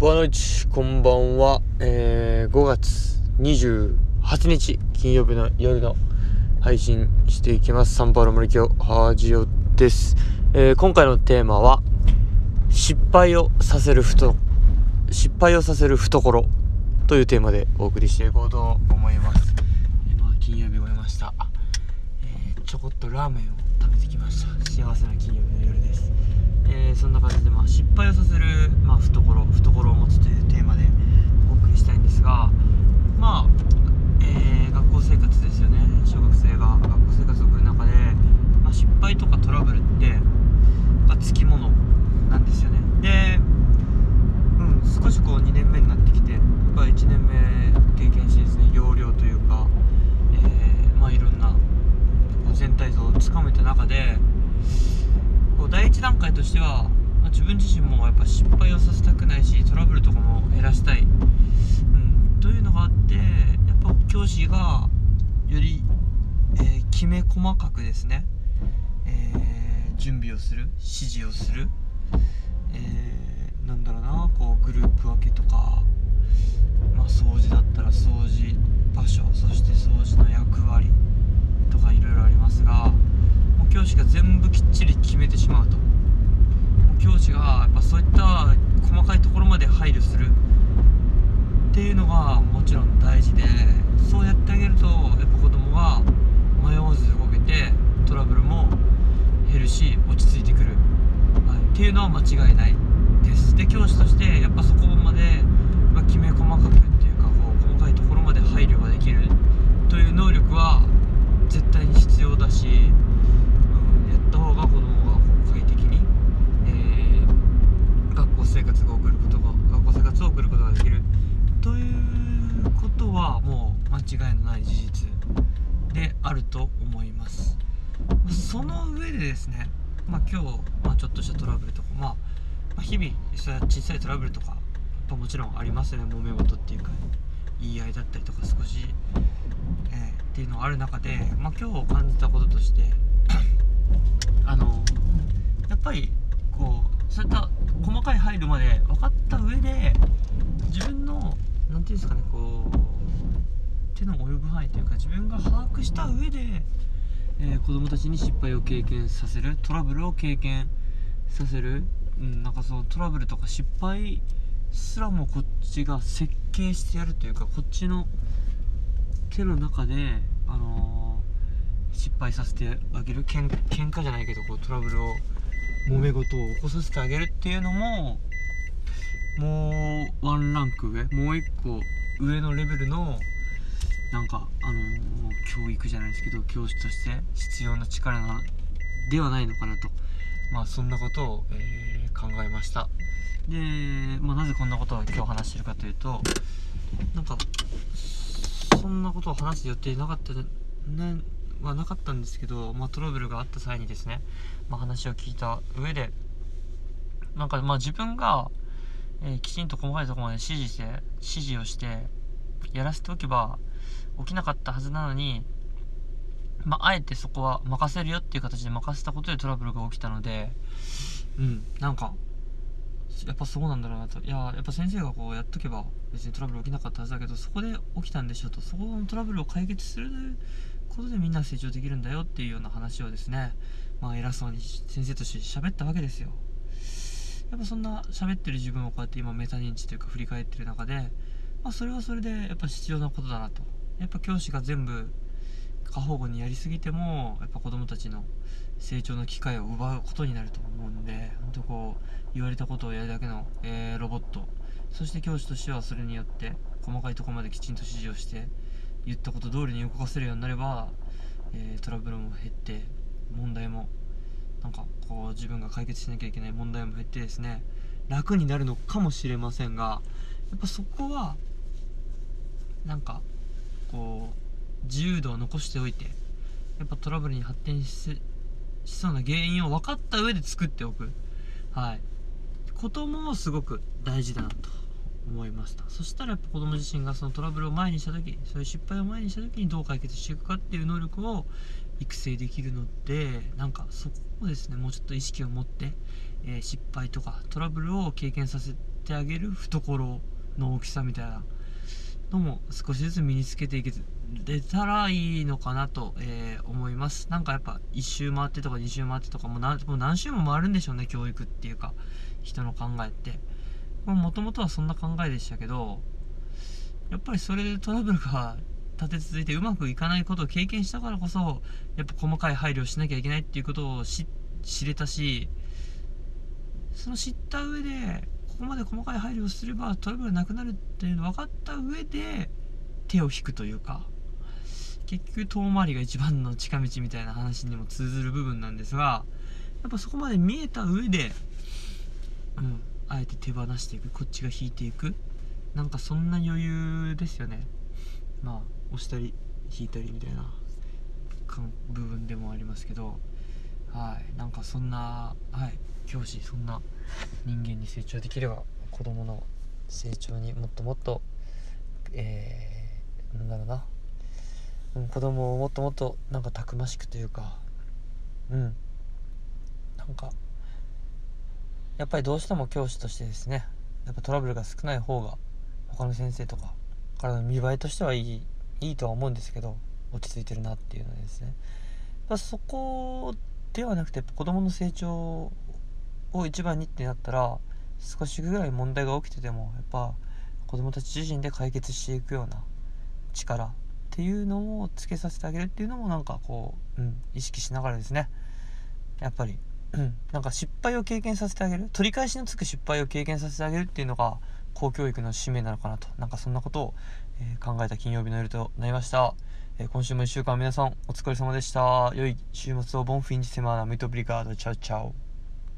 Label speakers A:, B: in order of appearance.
A: ボアノイチこんばんは、えー、5月28日金曜日の夜の配信していきます。サンパウロ森京ハージオです、えー、今回のテーマは失敗をさせるふと失敗をさせる懐というテーマでお送りしていこうと思います、えー、まあ金曜日終えました、えー、ちょこっとラーメンを食べてきました幸せな金曜日の夜ですえー、そんな感じで、まあ、失敗をさせる、まあ、懐懐を持つというテーマでお送りしたいんですがまあ、えー、学校生活ですよね小学生が学校生活を送る中で、まあ、失敗とかトラブルってまあ、つきものなんですよねで、うん、少しこう2年目になってきてやっぱ1年目経験してですね要領というか、えー、まあいろんな全体像をつかめた中でこう第一段階としては、ま、自分自身もやっぱ失敗をさせたくないしトラブルとかも減らしたい、うん、というのがあってやっぱ教師がより、えー、きめ細かくですね、えー、準備をする指示をする、えー、なんだろうなこうグループ分けとか、まあ、掃除だったら掃除場所そして掃除の役割とかいろいろありますが教師が全部きっちり決めてしまうと教師がやっぱそういった細かいところまで配慮するっていうのがもちろん大事でそうやってあげるとやっぱ子供が迷わず動けてトラブルも減るし落ち着いてくる、はい、っていうのは間違いないです。で教師としてやっぱそこまで、まきめ細かくっていうかこう細かいところまで配慮ができるという能力は絶対に必要だしうん、やった方が子供が快適に、えー、学校生活が送ることが学校生活を送ることができるということはもう間違いのない事実であると思います。その上でですね、まあ、今日、まあ、ちょっとしたトラブルとか、まあ、日々そういう小さいトラブルとかもちろんありますよね。揉め事っていうか言い合いだったりとか少し、えー、っていうのがある中で、まあ、今日感じたこととしてあのやっぱりこうそういった細かい配慮まで分かった上で自分の何て言うんですかねこう手の及ぶ範囲というか自分が把握した上で、えー、子供たちに失敗を経験させるトラブルを経験させる、うん、なんかそのトラブルとか失敗すらもこっちが設計してやるというかこっちの手の中であのー失敗させてあげる。けん喧嘩じゃないけどこうトラブルを揉め事を起こさせてあげるっていうのももうワンランク上もう一個上のレベルのなんかあのー、教育じゃないですけど教師として必要な力なではないのかなと。まあそんなことを、えー、考えました。で、まあ、なぜこんなことを今日話してるかというとなんかそんなことを話す予定なかったねはなかったんですけど、まあ、トラブルがあった際にですね、まあ、話を聞いた上でなんかまあ自分が、えー、きちんと細かいところまで指示して指示をしてやらせておけば起きなかったはずなのに、まあ、あえてそこは任せるよっていう形で任せたことでトラブルが起きたのでうんなんかやっぱそうなんだろうなと。いややっぱ先生がこうやっとけば別にトラブル起きなかったはずだけどそこで起きたんでしょと。そこのトラブルを解決することでみんな成長できるんだよっていうような話をですね、まあ、偉そうに先生として喋ったわけですよ。やっぱそんな喋ってる自分をこうやって今メタ認知というか振り返ってる中で、まあ、それはそれでやっぱ必要なことだなと。やっぱ教師が全部過保護にやりすぎてもやっぱ子供たちの成長の機会を奪うことになると思うんで本当こう言われたことをやるだけの、えー、ロボット。そして教師としてはそれによって細かいとこまできちんと指示をして言ったこと通りに動かせるようになれば、えー、トラブルも減って問題もなんかこう自分が解決しなきゃいけない問題も減ってですね楽になるのかもしれませんがやっぱそこはなんかこう自由度を残しておいてやっぱトラブルに発展しそうな原因を分かった上で作っておく。はい。こともすごく大事だなと思いました。そしたらやっぱ子供自身がそのトラブルを前にした時そういう失敗を前にした時にどう解決していくかっていう能力を育成できるのでなんかそこをですねもうちょっと意識を持って、えー、失敗とかトラブルを経験させてあげる懐の大きさみたいなのも少しずつ身につけていけずれたらいいのかなと、えー、思います。なんかやっぱ1周回ってとか2周回ってとかもう何もう何周も回るんでしょうね教育っていうか人の考えって。もともとはそんな考えでしたけどやっぱりそれでトラブルが立て続いてうまくいかないことを経験したからこそやっぱ細かい配慮をしなきゃいけないっていうことを知れたしその知った上でここまで細かい配慮をすればトラブルなくなるっていうの分かった上で手を引くというか結局遠回りが一番の近道みたいな話にも通ずる部分なんですがやっぱそこまで見えた上で、うん、あえて手放していくこっちが引いていくなんかそんな余裕ですよね。まあ押したり引いたりみたいな部分でもありますけどはい。なんかそんなはい。教師そんな人間に成長できれば子供の成長にもっともっとえー、なんだろうな、うん、子供をもっともっとなんかたくましくというか。うん。なんかやっぱりどうしても教師としてですねやっぱトラブルが少ない方が他の先生とかからの見栄えとしてはいいいいとは思うんですけど落ち着いてるなっていうのですね。そこではなくて子供の成長を一番にってなったら少しぐらい問題が起きててもやっぱ子供たち自身で解決していくような力っていうのをつけさせてあげるっていうのもなんかこう、うん、意識しながらですね。やっぱり、うん、なんか失敗を経験させてあげる。取り返しのつく失敗を経験させてあげるっていうのが公教育の使命なのかなと。なんかそんなことを、え、考えた金曜日の夜となりました、えー、今週も1週間皆さんお疲れ様でした。良い週末をボンフィンジセマーナムイトブリガードチャウチャウ